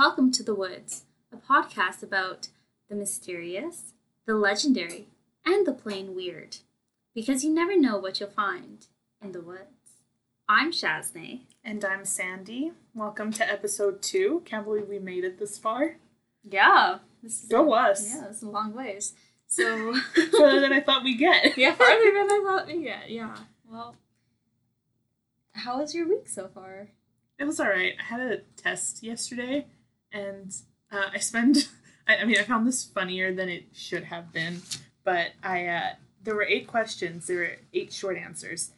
welcome to The Woods, a podcast about the mysterious, the legendary, and the plain weird. Because you never know what you'll find in the woods. I'm Shasnay. And I'm Sandy. Welcome to episode two. Can't believe we made it this far. Yeah, this is Go us. Yeah, it's a long ways. So Further than I thought we'd get. yeah, farther than I thought we'd get. Yeah. Well, how was your week so far? It was alright. I had a test yesterday and uh, I spend. I, I mean, I found this funnier than it should have been, but I, uh, there were eight questions, there were eight short answers,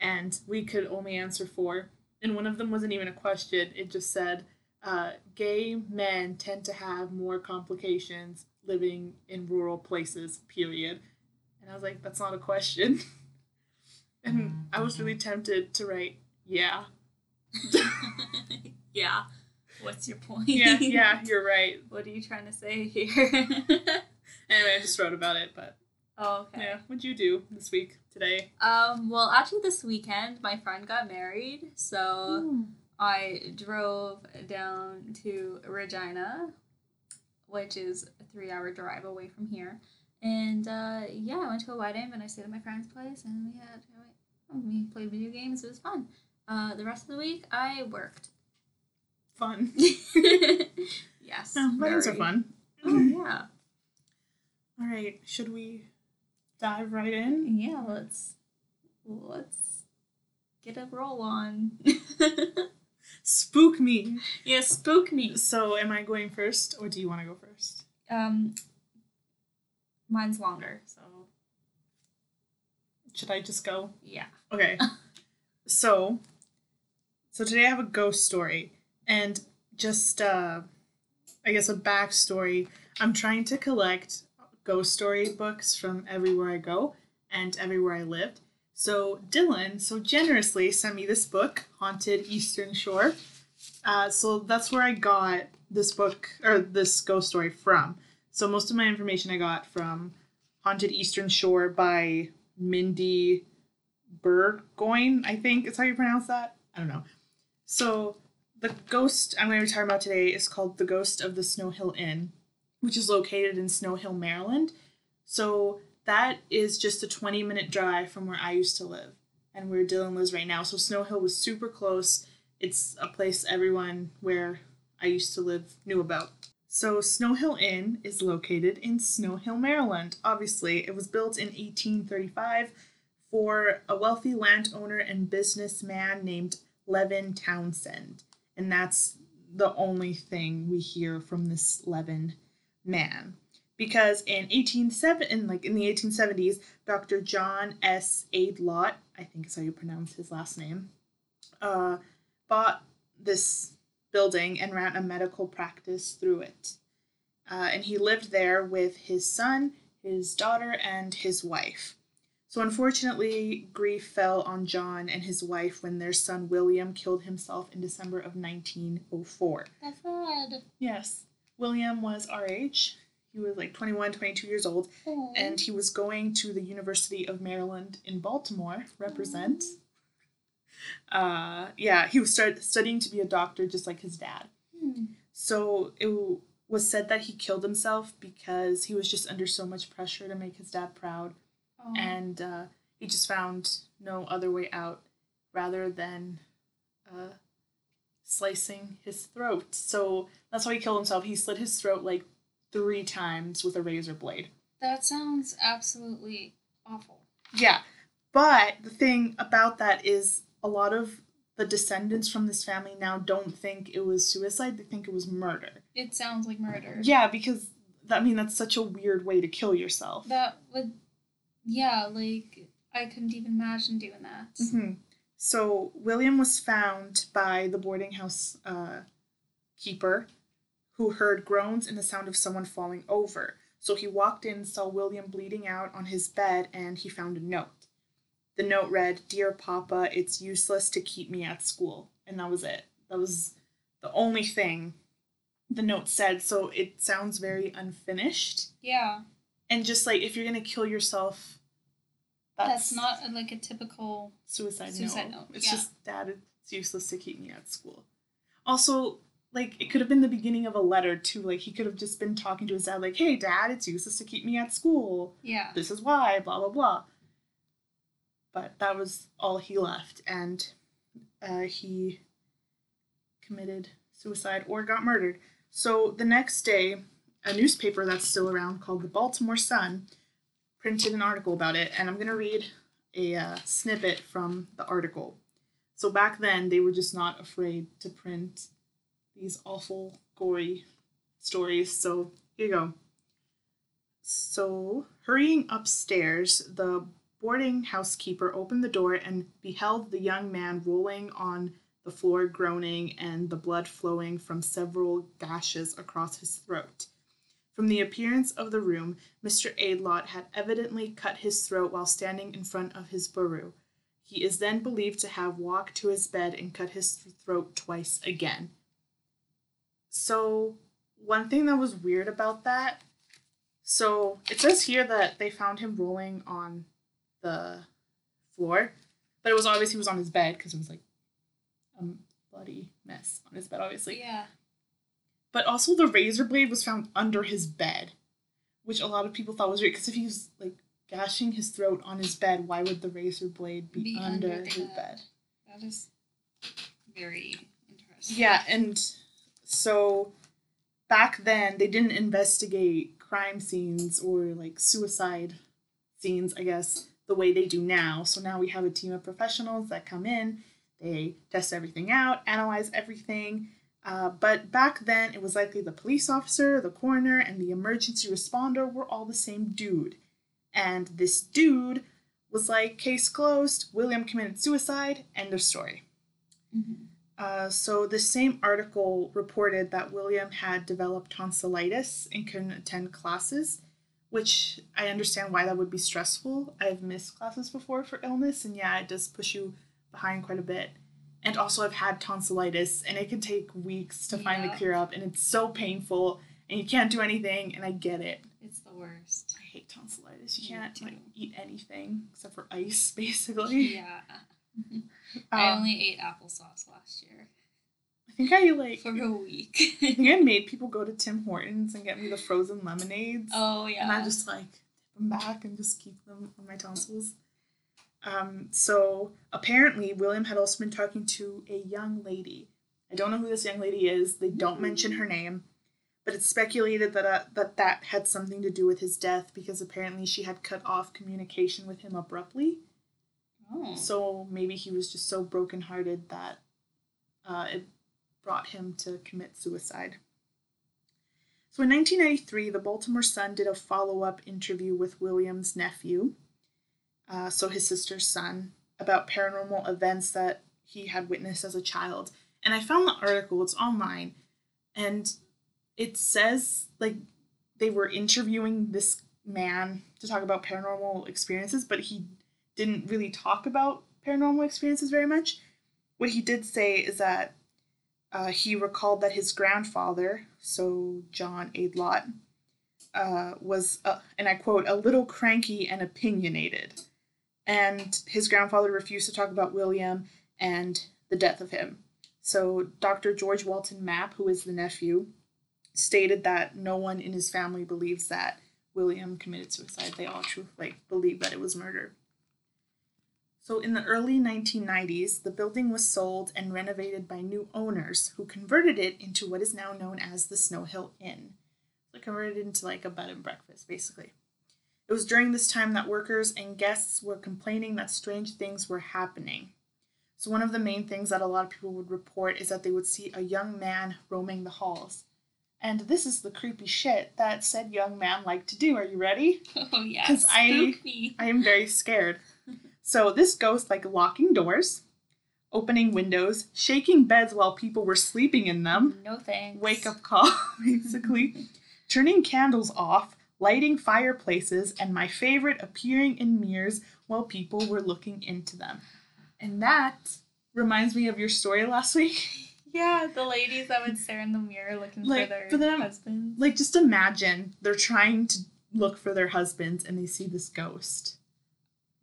and we could only answer four. And one of them wasn't even a question, it just said, uh, gay men tend to have more complications living in rural places, period. And I was like, that's not a question. and I was really tempted to write, yeah. yeah. What's your point? Yeah, yeah, you're right. What are you trying to say here? Anyway, I just wrote about it, but oh, okay. yeah. What'd you do this week, today? Um, well, actually, this weekend, my friend got married, so I drove down to Regina, which is a three hour drive away from here. And uh, yeah, I went to a wedding and I stayed at my friend's place and we had we played video games. It was fun. Uh, the rest of the week, I worked. Fun. yes. Oh, weddings are fun. Oh, yeah. All right, should we dive right in? Yeah, let's let's get a roll on. Spook me. yeah, spook me. So, am I going first, or do you want to go first? Um, mine's longer, so Should I just go? yeah. Okay. so, so today I have a ghost story, and just uh, I guess a backstory. I'm trying to collect ghost story books from everywhere I go and everywhere I lived. So Dylan so generously sent me this book, Haunted Eastern Shore. Uh, so that's where I got this book or this ghost story from. So most of my information I got from Haunted Eastern Shore by Mindie Burgoyne, I think is how you pronounce that. I don't know. So the ghost I'm going to be talking about today is called The Ghost of the Snow Hill Inn, which is located in Snow Hill, Maryland. So that is just a 20 minute drive from where I used to live and where Dylan lives right now. So Snow Hill was super close. It's a place everyone where I used to live knew about. So Snow Hill Inn is located in Snow Hill, Maryland. Obviously, it was built in 1835 for a wealthy landowner and businessman named Levin Townsend. And that's the only thing we hear from this Levin man. Because in 187 in like in the 1870s, Dr. John S. Aydelotte, I think is how you pronounce his last name, uh, bought this building and ran a medical practice through it. Uh, and he lived there with his son, his daughter, and his wife. So, unfortunately, grief fell on John and his wife when their son William killed himself in December of 1904. That's sad. Yes, William was our age. He was like 21, 22 years old, and he was going to the University of Maryland in Baltimore, represent. Uh, yeah, he was start studying to be a doctor just like his dad. Hmm. So it w- was said that he killed himself because he was just under so much pressure to make his dad proud, Oh. and uh, he just found no other way out rather than uh, slicing his throat. So that's how he killed himself. He slit his throat like three times with a razor blade. that sounds absolutely awful. Yeah, but the thing about that is a lot of the descendants from this family now don't think it was suicide, they think it was murder. It sounds like murder. Yeah, because I mean that's such a weird way to kill yourself. That would, yeah, like I couldn't even imagine doing that. hmm So William was found by the boarding house uh, keeper, who heard groans and the sound of someone falling over. So he walked in, saw William bleeding out on his bed, and he found a note. The note read, "Dear Papa, it's useless to keep me at school," and that was it. That was the only thing the note said. So it sounds very unfinished, Yeah, and just like if you're gonna kill yourself, that's, not uh, like a typical. suicide, Suicide note. note, It's yeah. just dad. It's useless to keep me at school. Also, like it could have been the beginning of a letter too. Like he could have just been talking to his dad, like, "Hey, dad, it's useless to keep me at school. Yeah. This is why." Blah blah blah. But that was all he left, and uh, he committed suicide or got murdered. So the next day, a newspaper that's still around called the Baltimore Sun printed an article about it, and I'm going to read a uh, snippet from the article. So back then, they were just not afraid to print these awful, gory stories. So here you go. So, hurrying upstairs, the boarding housekeeper opened the door and beheld the young man rolling on the floor, groaning, and the blood flowing from several gashes across his throat. From the appearance of the room, Mr. Aydelotte had evidently cut his throat while standing in front of his bureau. He is then believed to have walked to his bed and cut his throat twice again. So, one thing that was weird about that, so it says here that they found him rolling on the floor, but it was obvious he was on his bed because it was like a bloody mess on his bed, obviously. Yeah. But also, the razor blade was found under his bed, which a lot of people thought was weird because if he was like gashing his throat on his bed, why would the razor blade be, Be under, under his bed. bed? That is very interesting. Yeah, and so back then they didn't investigate crime scenes or like suicide scenes, I guess, the way they do now. So now we have a team of professionals that come in, they test everything out, analyze everything. Uh, but back then, it was likely the police officer, the coroner, and the emergency responder were all the same dude. And this dude was like, case closed, William committed suicide, end of story. Mhm. Uh, so the same article reported that William had developed tonsillitis and couldn't attend classes, which I understand why that would be stressful. I've missed classes before for illness, and yeah, it does push you behind quite a bit. And also, I've had tonsillitis, and it can take weeks to finally clear up, and it's so painful, and you can't do anything, and I get it. It's the worst. I hate tonsillitis. You Me can't too. like eat anything except for ice, basically. Yeah. I Um, only ate applesauce last year I think I like for a week. I think I made people go to Tim Hortons and get me the frozen lemonades. oh yeah. And I just like dip them back and just keep them on my tonsils. Um, so apparently, William had also been talking to a young lady. I don't know who this young lady is. They don't mention her name, but it's speculated that uh, that that had something to do with his death because apparently she had cut off communication with him abruptly. oh. So maybe he was just so brokenhearted that uh, it brought him to commit suicide. So in 1993, the Baltimore Sun did a follow up interview with William's nephew, uh, so his sister's son, about paranormal events that he had witnessed as a child. And I found the article, it's online, and it says like they were interviewing this man to talk about paranormal experiences, but he didn't really talk about paranormal experiences very much. What he did say is that uh, he recalled that his grandfather, so John Aydelotte, uh, was, uh, and I quote, a little cranky and opinionated. And his grandfather refused to talk about William and the death of him. So Dr. George Walton Mapp, who is the nephew, stated that no one in his family believes that William committed suicide. They all truly like believe that it was murder. So in the early 1990s, the building was sold and renovated by new owners who converted it into what is now known as the Snow Hill Inn. So converted into like a bed and breakfast, basically. It was during this time that workers and guests were complaining that strange things were happening. So one of the main things that a lot of people would report is that they would see a young man roaming the halls. And this is the creepy shit that said young man liked to do. Are you ready? Oh yeah. 'Cause I- me. I am very scared. So this ghost like locking doors, opening windows, shaking beds while people were sleeping in them. No thanks. Wake up call, basically. Turning candles off, lighting fireplaces, and my favorite, appearing in mirrors while people were looking into them. And that reminds me of your story last week. Yeah, the ladies that would stare in the mirror looking Like, for their but then I'm- husbands. Like, just imagine they're trying to look for their husbands and they see this ghost.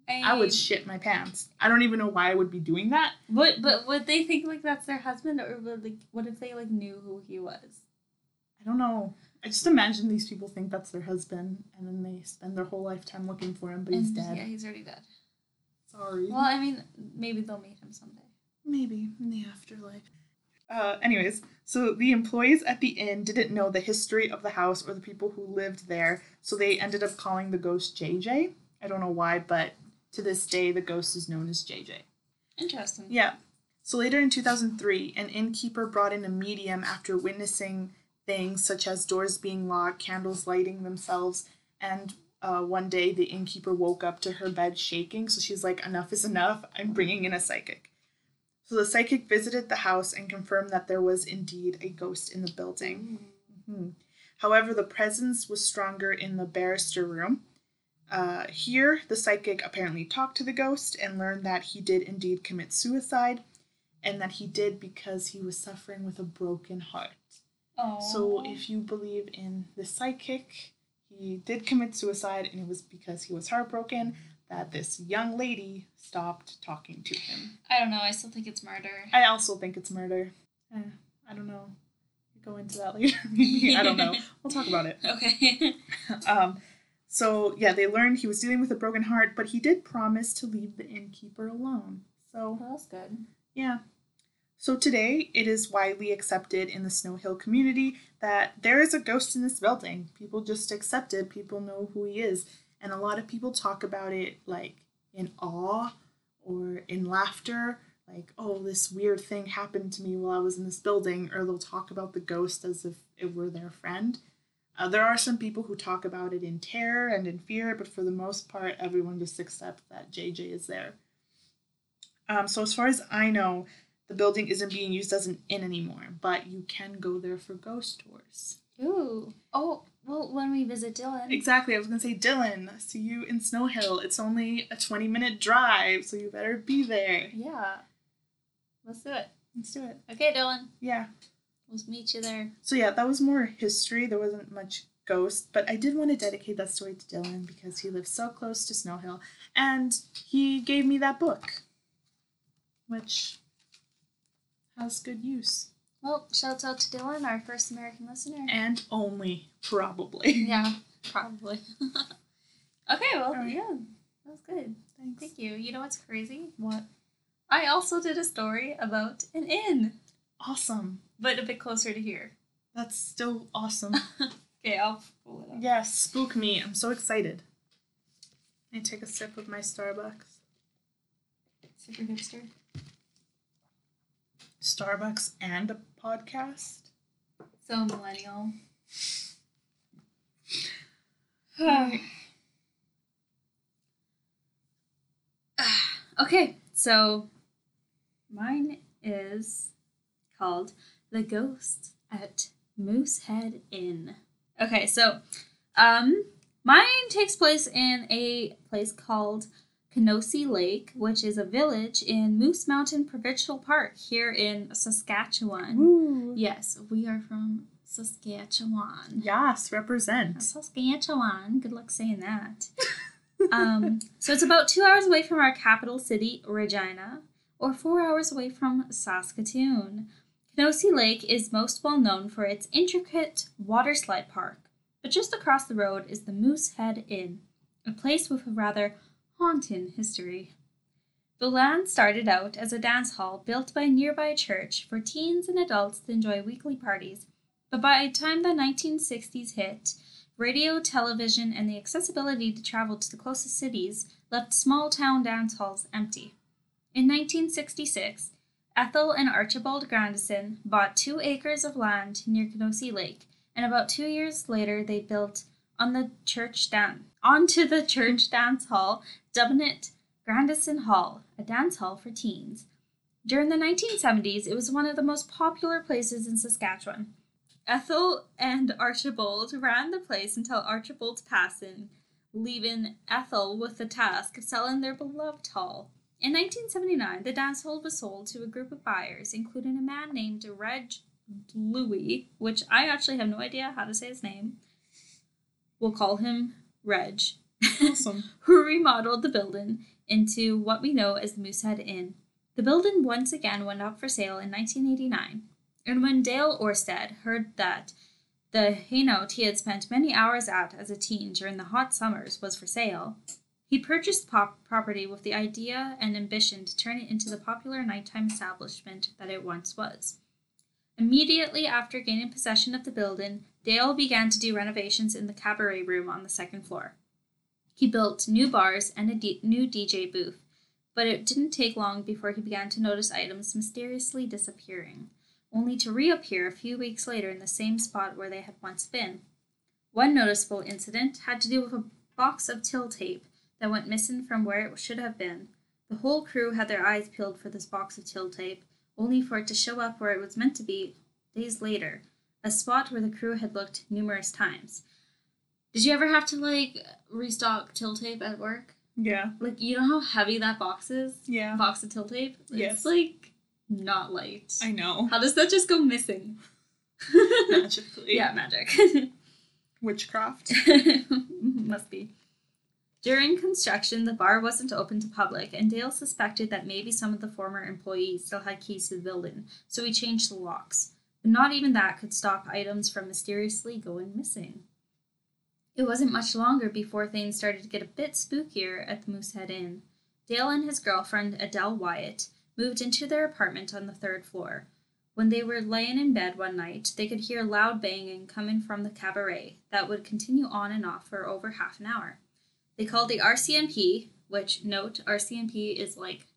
I would shit my pants. I don't even know why I would be doing that. What? But would they think like that's their husband, or would like what if they like knew who he was? I don't know. I just imagine these people think that's their husband, and then they spend their whole lifetime looking for him, but he's dead. Yeah, he's already dead. Sorry. Well, I mean, maybe they'll meet him someday. Maybe in the afterlife. Uh, anyways, so the employees at the inn didn't know the history of the house or the people who lived there, so they ended up calling the ghost JJ. I don't know why, but to this day, the ghost is known as JJ. Interesting. Yeah. So later in 2003, an innkeeper brought in a medium after witnessing things such as doors being locked, candles lighting themselves, and uh, one day the innkeeper woke up to her bed shaking. So she's like, enough is enough. I'm bringing in a psychic. So the psychic visited the house and confirmed that there was indeed a ghost in the building. Mhm. However, the presence was stronger in the barrister room. Uh, here, the psychic apparently talked to the ghost and learned that he did indeed commit suicide and that he did because he was suffering with a broken heart. Oh. So, if you believe in the psychic, he did commit suicide and it was because he was heartbroken that this young lady stopped talking to him. I don't know. I still think it's murder. I also think it's murder. Eh, I don't know. We go into that later. I don't know. We'll talk about it. Okay. Um, so yeah, they learned he was dealing with a broken heart, but he did promise to leave the innkeeper alone. So well, that's good. yeah. So today it is widely accepted in the Snow Hill community that there is a ghost in this building. People just accept it. People know who he is, and a lot of people talk about it like in awe or in laughter. Like, oh, this weird thing happened to me while I was in this building, or they'll talk about the ghost as if it were their friend. Uh, there are some people who talk about it in terror and in fear, but for the most part, everyone just accepts that JJ is there. Um, so, as far as I know, the building isn't being used as an inn anymore, but you can go there for ghost tours. Ooh. Oh, well, when we visit Dylan. Exactly, I was gonna say, Dylan, see you in Snow Hill. It's only a 20 minute drive, so you better be there. Yeah. Let's do it. Let's do it. Okay, Dylan. Yeah. We'll meet you there. So, yeah, that was more history. There wasn't much ghost, but I did want to dedicate that story to Dylan because he lives so close to Snow Hill and he gave me that book, which has good use. Well, shouts out to Dylan, our first American listener. And only, probably. Yeah, probably. okay, well, Alright. yeah, that was good. Thanks. Thank you. You know what's crazy? What? I also did a story about an inn, Awesome. but a bit closer to here. That's still awesome. Okay, I'll pull it up. yes, spook me. I'm so excited. I take a sip of my Starbucks. Super hipster. Starbucks and a podcast. So millennial. okay, so mine is called The Ghost at Moosehead Inn. Okay, so um mine takes place in a place called Kenosee Lake, which is a village in Moose Mountain Provincial Park here in Saskatchewan. Woo. Yes, we are from Saskatchewan. Yes, represent. Saskatchewan. Good luck saying that. um, so it's about two hours away from our capital city, Regina, or four hours away from Saskatoon. Kenosee Lake is most well known for its intricate water slide park, but just across the road is the Moosehead Inn, a place with a rather haunting history. The land started out as a dance hall built by a nearby church for teens and adults to enjoy weekly parties, but by the time the 1960s hit, radio, television, and the accessibility to travel to the closest cities left small town dance halls empty. In 1966, Ethel and Archibald Grandison bought two acres of land near Kenosee Lake, and about two years later, they built on the church dan- onto the church dance hall, dubbing it Grandison Hall, a dance hall for teens. During the 1970s, it was one of the most popular places in Saskatchewan. Ethel and Archibald ran the place until Archibald's passing, leaving Ethel with the task of selling their beloved hall. In 1979, the dance hall was sold to a group of buyers, including a man named Reg Louis, which I actually have no idea how to say his name. We'll call him Reg, Awesome. who remodeled the building into what we know as the Moosehead Inn. The building once again went up for sale in 1989, and when Dale Orsted heard that the hangout he had spent many hours at as a teen during the hot summers was for sale, he purchased pop- property with the idea and ambition to turn it into the popular nighttime establishment that it once was. Immediately after gaining possession of the building, Dale began to do renovations in the cabaret room on the second floor. He built new bars and a D- new DJ booth, but it didn't take long before he began to notice items mysteriously disappearing, only to reappear a few weeks later in the same spot where they had once been. One noticeable incident had to do with a box of till tape that went missing from where it should have been. The whole crew had their eyes peeled for this box of till tape, only for it to show up where it was meant to be days later, a spot where the crew had looked numerous times. Did you ever have to like restock till tape at work? Yeah. Like you know how heavy that box is? Yeah. Box of till tape? It's Yes. like not light. I know. How does that just go missing? Magically. yeah, magic. Witchcraft. Must be. During construction, the bar wasn't open to public, and Dale suspected that maybe some of the former employees still had keys to the building, so he changed the locks. Not even that could stop items from mysteriously going missing. It wasn't much longer before things started to get a bit spookier at the Moosehead Inn. Dale and his girlfriend, Adele Wyatt, moved into their apartment on the third floor. When they were laying in bed one night, they could hear loud banging coming from the cabaret that would continue on and off for over half an hour. They called the RCMP, which, note, RCMP is like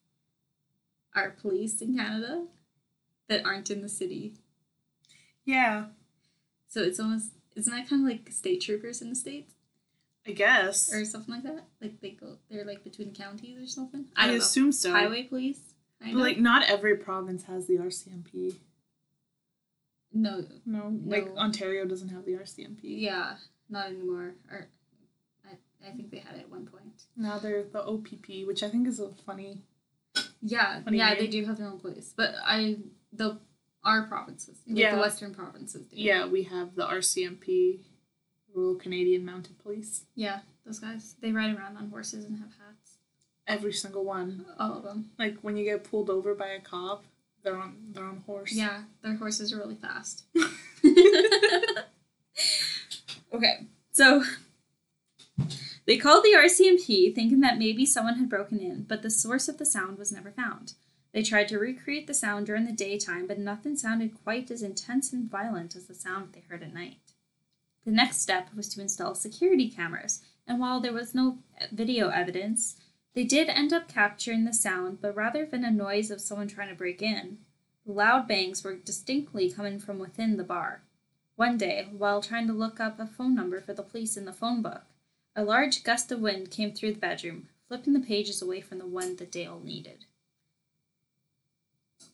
our police in Canada that aren't in the city. Yeah. So it's almost, isn't that kind of like state troopers in the States I guess. or something like that? Like they go, they're like between counties or something? I, I don't know. assume so. Highway police? I But like not every province has the RCMP. no, No. Like No. Ontario doesn't have the RCMP. yeah, not anymore. Or I, I think they had it at one point. Now they're the OPP, which I think is a funny. Yeah, Funny yeah, name. they do have their own police, but I the our provinces, like Yeah. the Western provinces. Do. Yeah, we have the RCMP, Royal Canadian Mounted Police. yeah, those guys. They ride around on horses and have hats. Every single one. All of them. Like when you get pulled over by a cop, they're on they're on horse. Yeah, their horses are really fast. okay, so they called the RCMP thinking that maybe someone had broken in, but the source of the sound was never found. They tried to recreate the sound during the daytime, but nothing sounded quite as intense and violent as the sound they heard at night. The next step was to install security cameras, and while there was no video evidence, they did end up capturing the sound, but rather than a noise of someone trying to break in, the loud bangs were distinctly coming from within the bar. One day, while trying to look up a phone number for the police in the phone book, a large gust of wind came through the bedroom, flipping the pages away from the one that Dale needed.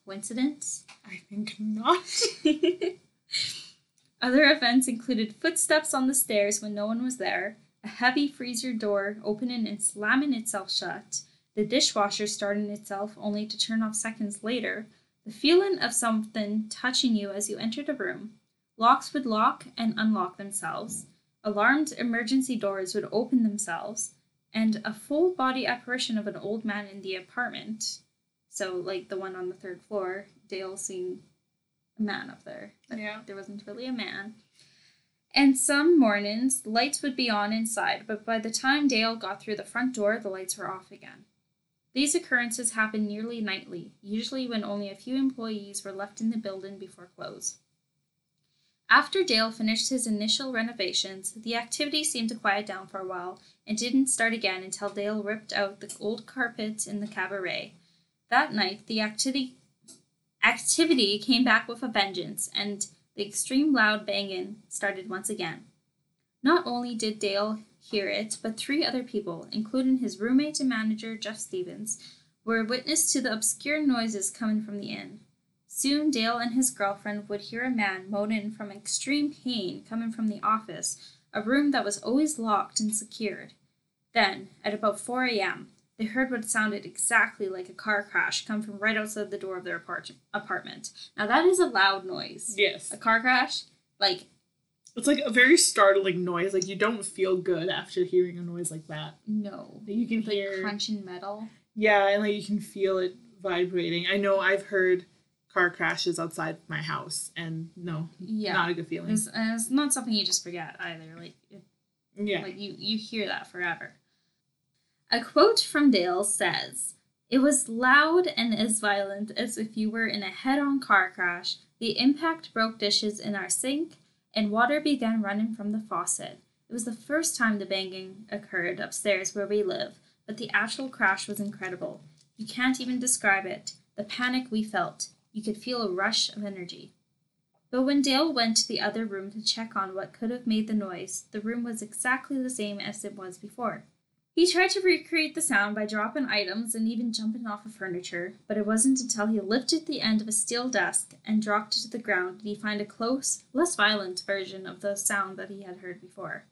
Coincidence? I think not. Other events included footsteps on the stairs when no one was there, a heavy freezer door opening and slamming itself shut, the dishwasher starting itself only to turn off seconds later, the feeling of something touching you as you entered a room. Locks would lock and unlock themselves, alarmed emergency doors would open themselves, and a full body apparition of an old man in the apartment. So, like the one on the third floor, Dale seen a man up there. Yeah. There wasn't really a man. And some mornings, lights would be on inside, but by the time Dale got through the front door, the lights were off again. These occurrences happened nearly nightly, usually when only a few employees were left in the building before close. After Dale finished his initial renovations, the activity seemed to quiet down for a while and didn't start again until Dale ripped out the old carpet in the cabaret. That night, the activity activity came back with a vengeance, and the extreme loud banging started once again. Not only did Dale hear it, but three other people, including his roommate and manager, Jeff Stevens, were witness to the obscure noises coming from the inn. Soon Dale and his girlfriend would hear a man moaning from extreme pain coming from the office, a room that was always locked and secured. Then, at about 4 a.m., they heard what sounded exactly like a car crash come from right outside the door of their apart- apartment. Now, that is a loud noise. Yes. A car crash, like, It's like a very startling noise. Like you don't feel good after hearing a noise like that. No. You can Like hear crunching metal. Yeah, and like you can feel it vibrating. I know I've heard car crashes outside my house and no, Yeah. not a good feeling. It's, it's not something you just forget either. Like, it, yeah. like you, you hear that forever. A quote from Dale says, It was loud and as violent as if you were in a head on car crash. The impact broke dishes in our sink, and water began running from the faucet. It was the first time the banging occurred upstairs where we live, but the actual crash was incredible. You can't even describe it. The panic we felt. You could feel a rush of energy. But when Dale went to the other room to check on what could have made the noise, the room was exactly the same as it was before. He tried to recreate the sound by dropping items and even jumping off of furniture, but it wasn't until he lifted the end of a steel desk and dropped it to the ground did he find a close, less violent version of the sound that he had heard before.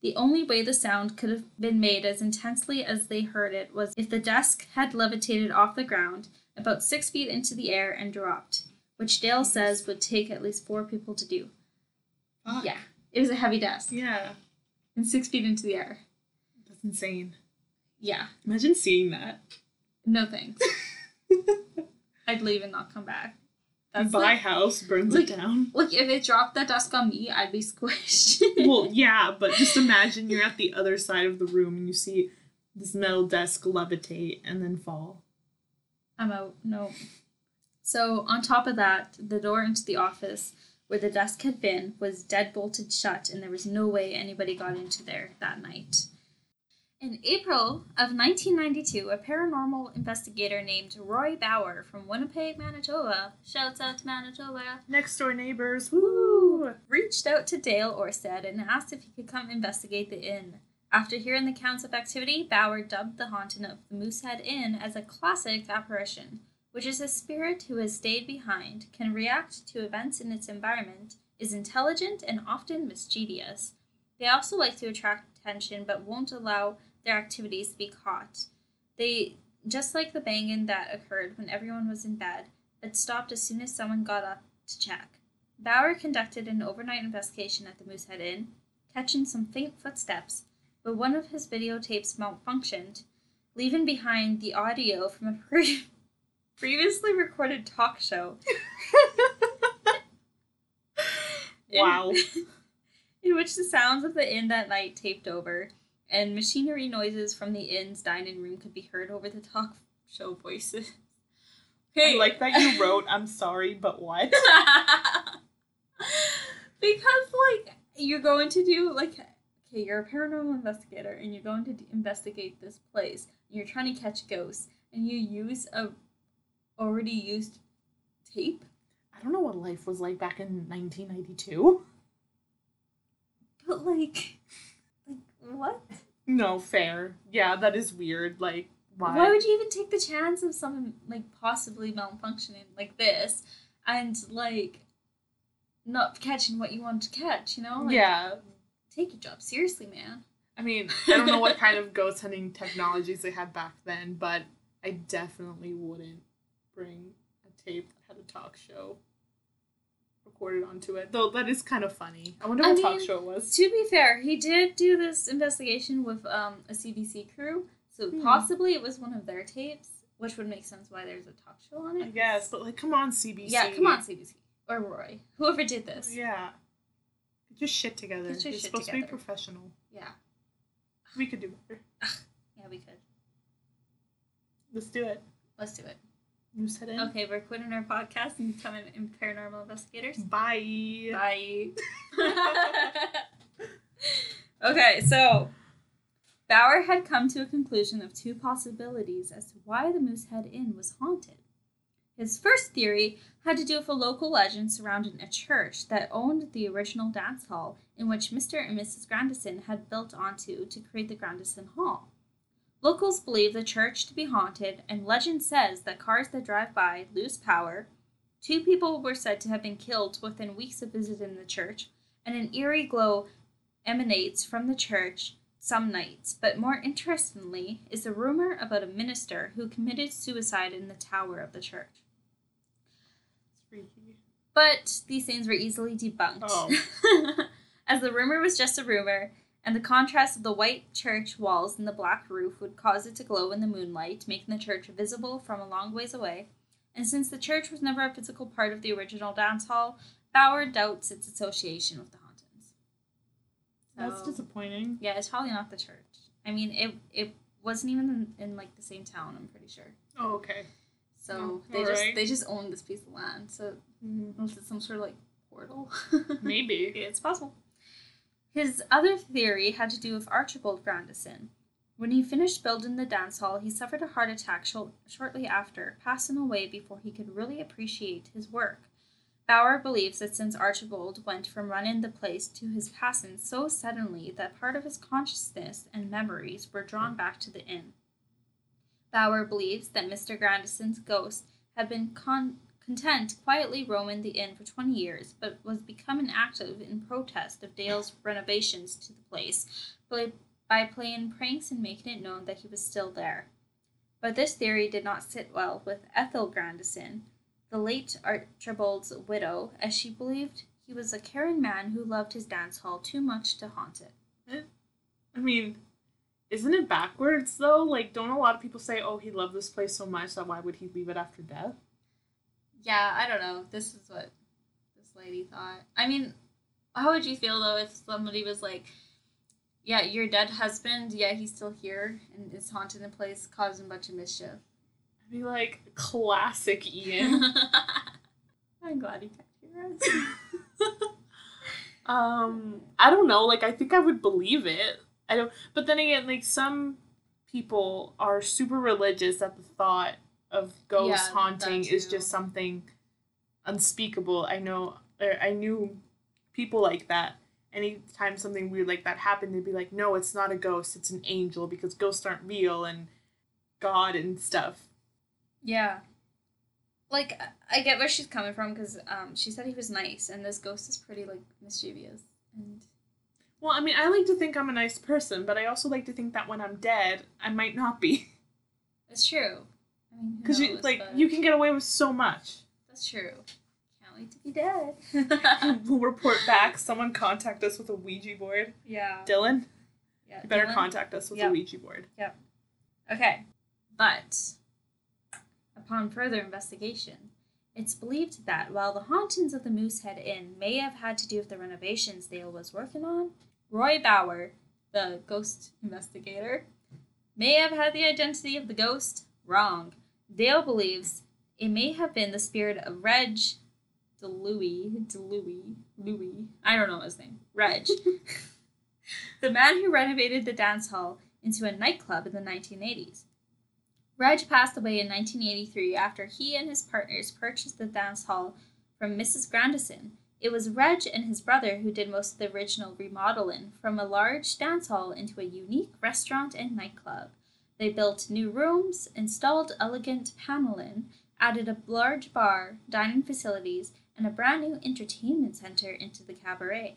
The only way the sound could have been made as intensely as they heard it was if the desk had levitated off the ground about six feet into the air and dropped, which Dale says would take at least four people to do. Fuck. Yeah, it was a heavy desk Yeah. and six feet into the air. Insane. Yeah, Imagine seeing that. no thanks. I'd leave and not come back. That's Buy like, house, burns like- it down. like if it dropped that desk on me, I'd be squished. well, yeah, but just imagine you're at the other side of the room and you see this metal desk levitate and then fall. I'm out. No. So on top of that, the door into the office where the desk had been was dead bolted shut, and there was no way anybody got into there that night. In April of 1992, a paranormal investigator named Roy Bauer from Winnipeg, Manitoba, shouts out to Manitoba, Next door neighbors. Woo! reached out to Dale Orsted and asked if he could come investigate the inn. After hearing the accounts of activity, Bauer dubbed the haunting of the Moosehead Inn as a classic apparition, which is a spirit who has stayed behind, can react to events in its environment, is intelligent and often mischievous. They also like to attract attention but won't allow their activities to be caught. They, just like the banging that occurred when everyone was in bed, but stopped as soon as someone got up to check. Bauer conducted an overnight investigation at the Moosehead Inn, catching some faint footsteps, but one of his videotapes malfunctioned, leaving behind the audio from a pre- previously recorded talk show. in- Wow. in which the sounds of the inn that night taped over, and machinery noises from the inn's dining room could be heard over the talk show voices. I like that you wrote, I'm sorry, but what? because like you're going to do like okay you're a paranormal investigator and you're going to d- investigate this place you're trying to catch ghosts and you use a already used tape I don't know what life was like back in 1992. but like like what No, fair. Yeah, that is weird. Like, why? why would you even take the chance of someone like possibly malfunctioning like this and like not catching what you want to catch you know like yeah. take your job seriously man I mean, I don't know what kind of ghost hunting technologies they had back then, but I definitely wouldn't bring a tape that had a talk show recorded onto it. Though that is kind of funny. I wonder I what talk mean, show it was. To be fair, he did do this investigation with um, a CBC crew, so Hmm. possibly it was one of their tapes, which would make sense why there's a talk show on it. I guess, but like, come on, CBC. Yeah, come on, CBC or Roy, whoever did this. Yeah. Get your shit together. Get your You're shit supposed to be professional. Yeah, We could do better. yeah, we could. Let's do it. Let's do it. You said it. Okay, we're quitting our podcast and becoming in paranormal investigators. Bye. Bye. okay, so Bauer had come to a conclusion of two possibilities as to why the Moosehead Inn was haunted. His first theory had to do with a local legend surrounding a church that owned the original dance hall in which Mr. and Mrs. Grandison had built onto to create the Grandison Hall. Locals believe the church to be haunted, and legend says that cars that drive by lose power. Two people were said to have been killed within weeks of visiting the church, and an eerie glow emanates from the church some nights. But more interestingly is a rumor about a minister who committed suicide in the tower of the church. But these things were easily debunked. Oh. as the rumor was just a rumor, and the contrast of the white church walls and the black roof would cause it to glow in the moonlight, making the church visible from a long ways away. And since the church was never a physical part of the original dance hall, Bauer doubts its association with the hauntings. That's disappointing. Yeah, it's probably not the church. I mean, it it wasn't even in, in like the same town. I'm pretty sure. Oh, okay. So Oh, they just alright. they just owned this piece of land. So hmm. was it some sort of like portal? Maybe. Yeah, it's possible. His other theory had to do with Archibald Grandison. When he finished building the dance hall, he suffered a heart attack shor- shortly after, passing away before he could really appreciate his work. Bauer believes that since Archibald went from running the place to his passing so suddenly that part of his consciousness and memories were drawn back to the inn. Bauer believes that Mr. Grandison's ghost had been con- content quietly roaming the inn for 20 years, but was becoming active in protest of Dale's renovations to the place by, by playing pranks and making it known that he was still there. But this theory did not sit well with Ethel Grandison, the late Archibald's widow, as she believed he was a caring man who loved his dance hall too much to haunt it. Eh, I mean, isn't it backwards though? Like, don't a lot of people say, "Oh, he loved this place so much that why would he leave it after death?" Yeah, I don't know. This is what this lady thought. I mean, how would you feel though if somebody was like, "Yeah, your dead husband, yeah, he's still here and is haunting the place, causing a bunch of mischief." I'd be like, "Classic Ian." I'm glad you kept your eyes. um, I don't know. Like, I think I would believe it. I don't. But then again, like some people are super religious at the thought of ghosts Yeah, haunting is just something unspeakable. I know. Or I knew people like that. Anytime something weird like that happened, they'd be like, "No, it's not a ghost. It's an angel because ghosts aren't real and God and stuff." Yeah. Like I get where she's coming from because um, she said he was nice, and this ghost is pretty like mischievous. And Well, I mean, I like to think I'm a nice person, but I also like to think that when I'm dead, I might not be. it's true. I mean, Because you like but you can get away with so much. That's true. Can't wait to be dead. we'll report back. Someone contact us with a Ouija board. yeah. Dylan, Yeah. you better Dylan? contact us with Yep. a Ouija board. Yep. Okay, but upon further investigation, it's believed that while the hauntings of the Moosehead Inn may have had to do with the renovations Dale was working on, Roy Bauer, the ghost investigator, may have had the identity of the ghost wrong. Dale believes it may have been the spirit of Reg DeLuey, DeLuey, Louis, I don't know his name, Reg, the man who renovated the dance hall into a nightclub in the 1980s. Reg passed away in 1983 after he and his partners purchased the dance hall from Mrs. Grandison. It was Reg and his brother who did most of the original remodeling from a large dance hall into a unique restaurant and nightclub. They built new rooms, installed elegant paneling, added a large bar, dining facilities, and a brand new entertainment center into the cabaret.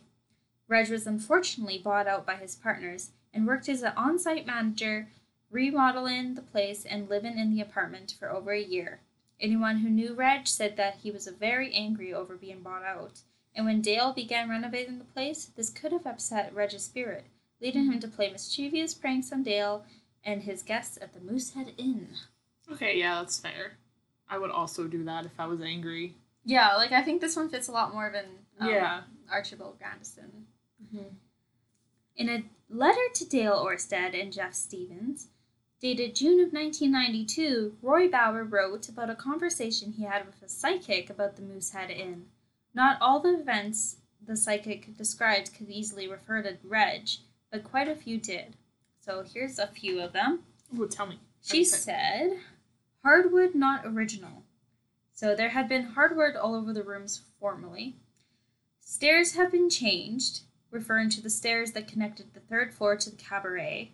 Reg was unfortunately bought out by his partners and worked as an on site manager, remodeling the place and living in the apartment for over a year. Anyone who knew Reg said that he was very angry over being bought out, and when Dale began renovating the place, this could have upset Reg's spirit, leading him to play mischievous pranks on Dale and his guests at the Moosehead Inn. Okay, yeah, that's fair. I would also do that if I was angry. Yeah, like I think this one fits a lot more than um, Yeah. Archibald Grandison. In a letter to Dale Orsted and Jeff Stevens, dated June of 1992, Roy Bauer wrote about a conversation he had with a psychic about the Moosehead Inn. Not all the events the psychic described could easily refer to Reg, but quite a few did. So here's a few of them. Ooh, tell me. She said, hardwood not original. So there had been hardwood all over the rooms formerly. Stairs have been changed, referring to the stairs that connected the third floor to the cabaret.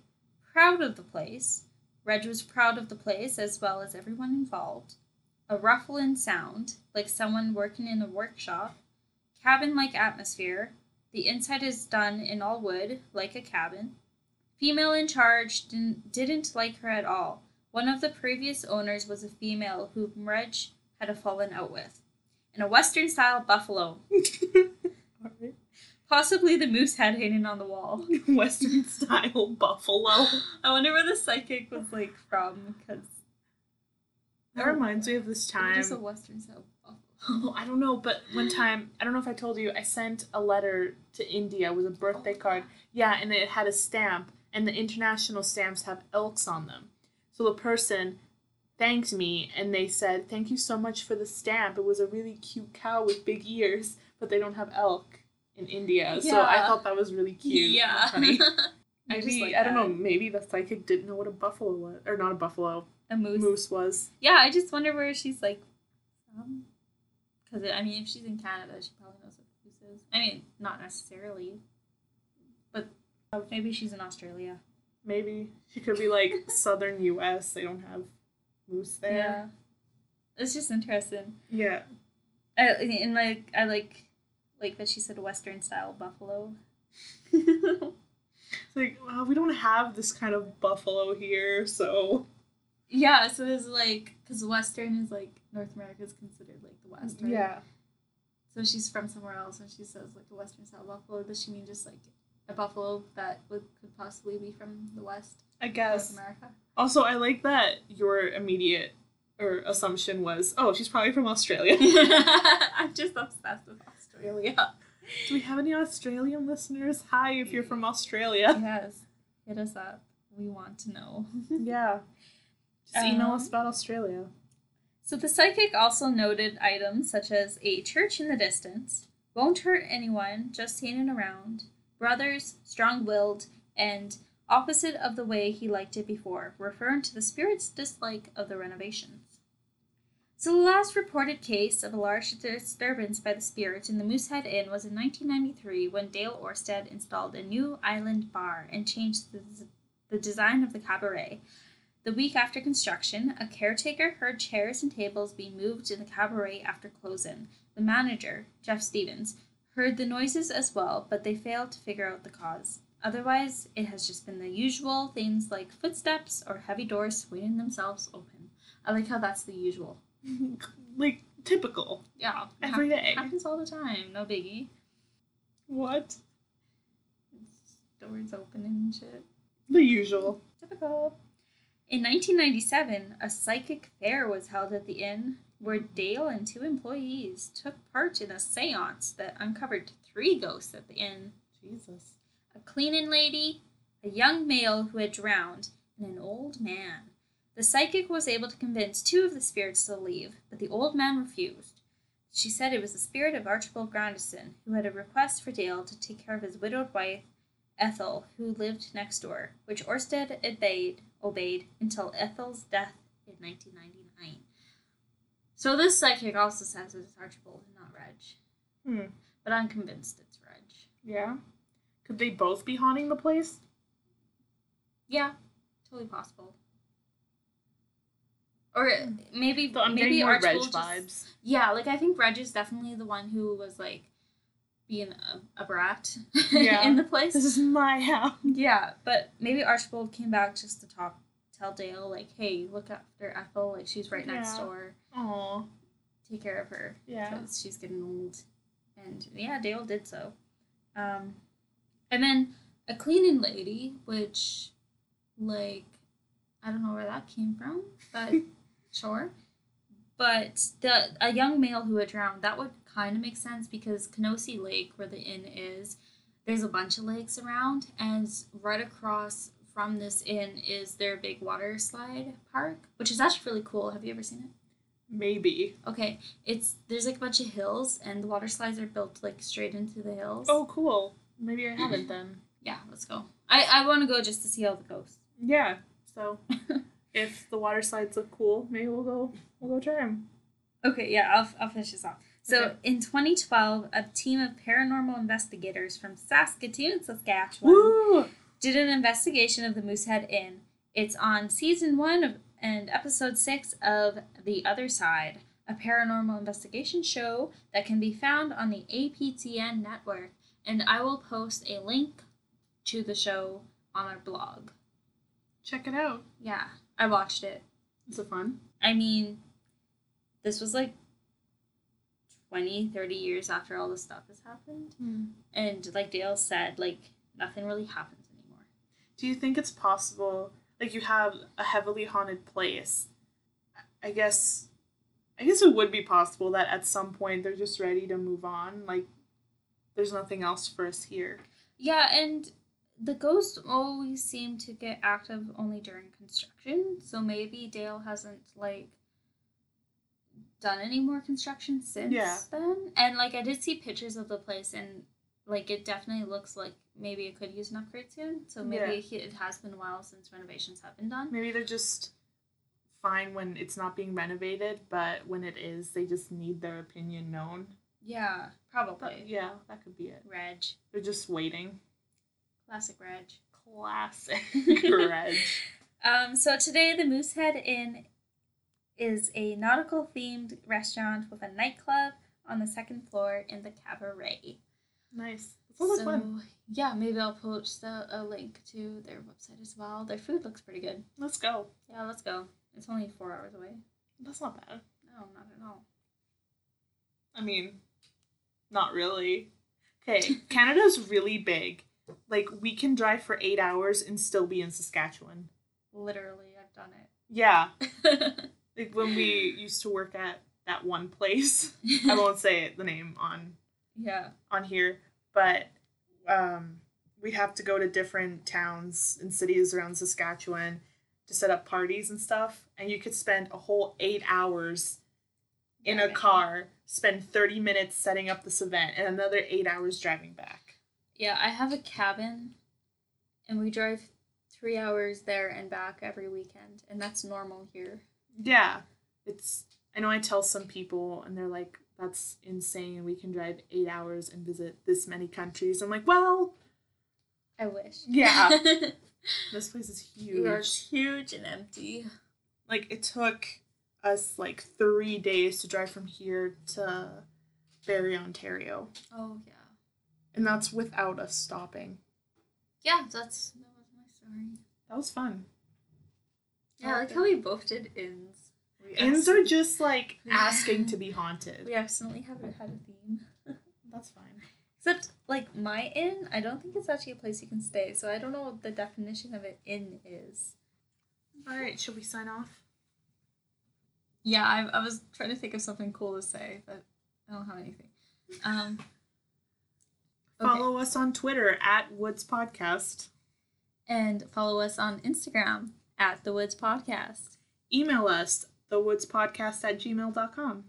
Proud of the place. Reg was proud of the place as well as everyone involved. A ruffling sound, like someone working in a workshop. Cabin like atmosphere. The inside is done in all wood, like a cabin. Female in charge didn't, didn't like her at all. One of the previous owners was a female whom Reg had a fallen out with. And a Western style buffalo, possibly the moose head hanging on the wall. Western style buffalo. I wonder where the psychic was like from because That reminds me of this time. Just a Western style buffalo. Oh, I don't know, but one time, I don't know if I told you, I sent a letter to India. It was a birthday card. Yeah, and it had a stamp, and the international stamps have elks on them. So the person thanked me, and they said, Thank you so much for the stamp. It was a really cute cow with big ears, but they don't have elk in India. So I thought that was really cute. yeah. funny. I just like I don't know, um, maybe the psychic didn't know what a buffalo was. Or not a buffalo, A moose. moose was. Yeah, I just wonder where she's like from. Because I mean, if she's in Canada, she probably knows what moose is. I mean, not necessarily, but maybe she's in Australia. Maybe. She could be like southern US. They don't have moose there. Yeah, it's just interesting. Yeah. I and like I like like that she said Western style buffalo. It's like, well, we don't have this kind of buffalo here, so. yeah, so it's like because Western is like North America is considered like the West, right? Yeah. So she's from somewhere else, and she says like a Western style buffalo. Does she mean just like a buffalo that would could possibly be from the West, I North guess. America? Also, I like that your immediate or assumption was, oh, she's probably from Australia. I'm just obsessed with Australia. Do we have any Australian listeners? Hi, if you're from Australia. yes, hit us up. We want to know. Yeah. Just email Um, us about Australia. So the psychic also noted items such as a church in the distance, won't hurt anyone, just hanging around, brothers, strong willed, and opposite of the way he liked it before, referring to the spirit's dislike of the renovations. So the last reported case of a large disturbance by the spirit in the Moosehead Inn was in 1993 when Dale Orsted installed a new island bar and changed the, the design of the cabaret. The week after construction, a caretaker heard chairs and tables being moved in the cabaret after closing. The manager, Jeff Stevens, heard the noises as well, but they failed to figure out the cause. Otherwise, it has just been the usual things like footsteps or heavy doors swinging themselves open. I like how that's the usual. like, typical. Yeah, Every hap- day. happens all the time. No biggie. What? It's doors opening and shit. The usual. Typical. In 1997, a psychic fair was held at the inn where Dale and two employees took part in a seance that uncovered three ghosts at the inn Jesus. a cleaning lady, a young male who had drowned, and an old man. The psychic was able to convince two of the spirits to leave, but the old man refused. She said it was the spirit of Archibald Grandison, who had a request for Dale to take care of his widowed wife, Ethel, who lived next door, which Orsted obeyed, obeyed until Ethel's death in 1999. So this psychic also says it's Archibald and not Reg, Hmm. but I'm convinced it's Reg. Yeah. Could they both be haunting the place? Yeah, totally possible. Or maybe Though I'm maybe more Reg Archibald just- vibes. Yeah, like I think Reg is definitely the one who was like being a, a brat Yeah. in the place. This is my house. Yeah, but maybe Archibald came back just to talk, tell Dale like, "Hey, look after Ethel. Like she's right next door. Aw. Take care of her Yeah. because she's getting old." And yeah, Dale did so. Um, and then a cleaning lady, which, like, I don't know where that came from, but sure. But the a young male who had drowned that would kind of make sense because Kenosee Lake, where the inn is, there's a bunch of lakes around, and right across from this inn is their big water slide park, which is actually really cool. Have you ever seen it? Maybe. Okay, it's there's like a bunch of hills, and the water slides are built like straight into the hills. Oh, cool. Maybe I haven't then. yeah, let's go. I I want to go just to see all the ghosts. Yeah. So, if the water slides look cool, maybe we'll go. We'll go try them. Okay, yeah, I'll, I'll finish this off. So, Okay. in 2012, a team of paranormal investigators from Saskatoon, Saskatchewan, Woo! Did an investigation of the Moosehead Inn. It's on season one of, and episode six of The Other Side, a paranormal investigation show that can be found on the APTN network. And I will post a link to the show on our blog. Check it out. Yeah, I watched it. it. Is it fun? I mean, this was like 20, 30 years after all this stuff has happened. Hmm. And like Dale said, like nothing really anymore. Do you think it's possible? Like you have a heavily haunted place. I guess, I guess it would be possible that at some point they're just ready to move on. Like, there's nothing else for us here. Yeah, and the ghosts always seem to get active only during construction. So maybe Dale hasn't like done any more construction since Yeah. then. And like I did see pictures of the place and like it definitely looks like maybe it could use an upgrade soon. So maybe Yeah. it has been a while since renovations have been done. Maybe they're just fine when it's not being renovated, but when it is, they just need their opinion known. Yeah, But probably. yeah, that could be it. Reg. They're just waiting. Classic Reg. Classic Reg. Um, so today the Moosehead Inn is a nautical themed restaurant with a nightclub on the second floor in the cabaret. Nice. Sounds so like fun. yeah, maybe I'll post a, a link to their website as well. Their food looks pretty good. Let's go. Yeah, let's go. It's only four hours away. That's not bad. No, not at all. I mean, not really. Okay, Canada's really big. Like, we can drive for eight hours and still be in Saskatchewan. Literally, I've done it. Yeah. Like, when we used to work at that one place. I won't say it, the name on yeah. on here, but um, we'd have to go to different towns and cities around Saskatchewan to set up parties and stuff. And you could spend a whole eight hours in a car, spend 30 minutes setting up this event, and another eight hours driving back. Yeah, I have a cabin, and we drive three hours there and back every weekend, and that's normal here. Yeah. It's, I know I tell some people, and they're like, that's insane. We can drive eight hours and visit this many countries. I'm like, well, I wish. Yeah. this place is You are huge. huge and empty. like it took us like three days to drive from here to Barrie, Ontario, Oh yeah. and that's without us stopping. Yeah, that's that was my story. That was fun. Yeah, I like how we both did inns. We Inns are just like asking to be haunted. we accidentally haven't had a theme. That's fine. Except like my inn, I don't think it's actually a place you can stay, so I don't know what the definition of an inn is. All right, should we sign off? Yeah, I, I was trying to think of something cool to say, but I don't have anything. Um, okay. Follow us on Twitter at Woods Podcast. and follow us on Instagram at the Woods Podcast. Email us thewoodspodcast at gmail.com.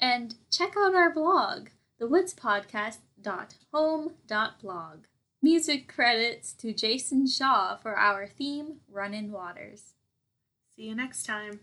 And check out our blog, thewoodspodcast.home.blog. Music credits to Jason Shaw for our theme, Runnin' Waters. See you next time.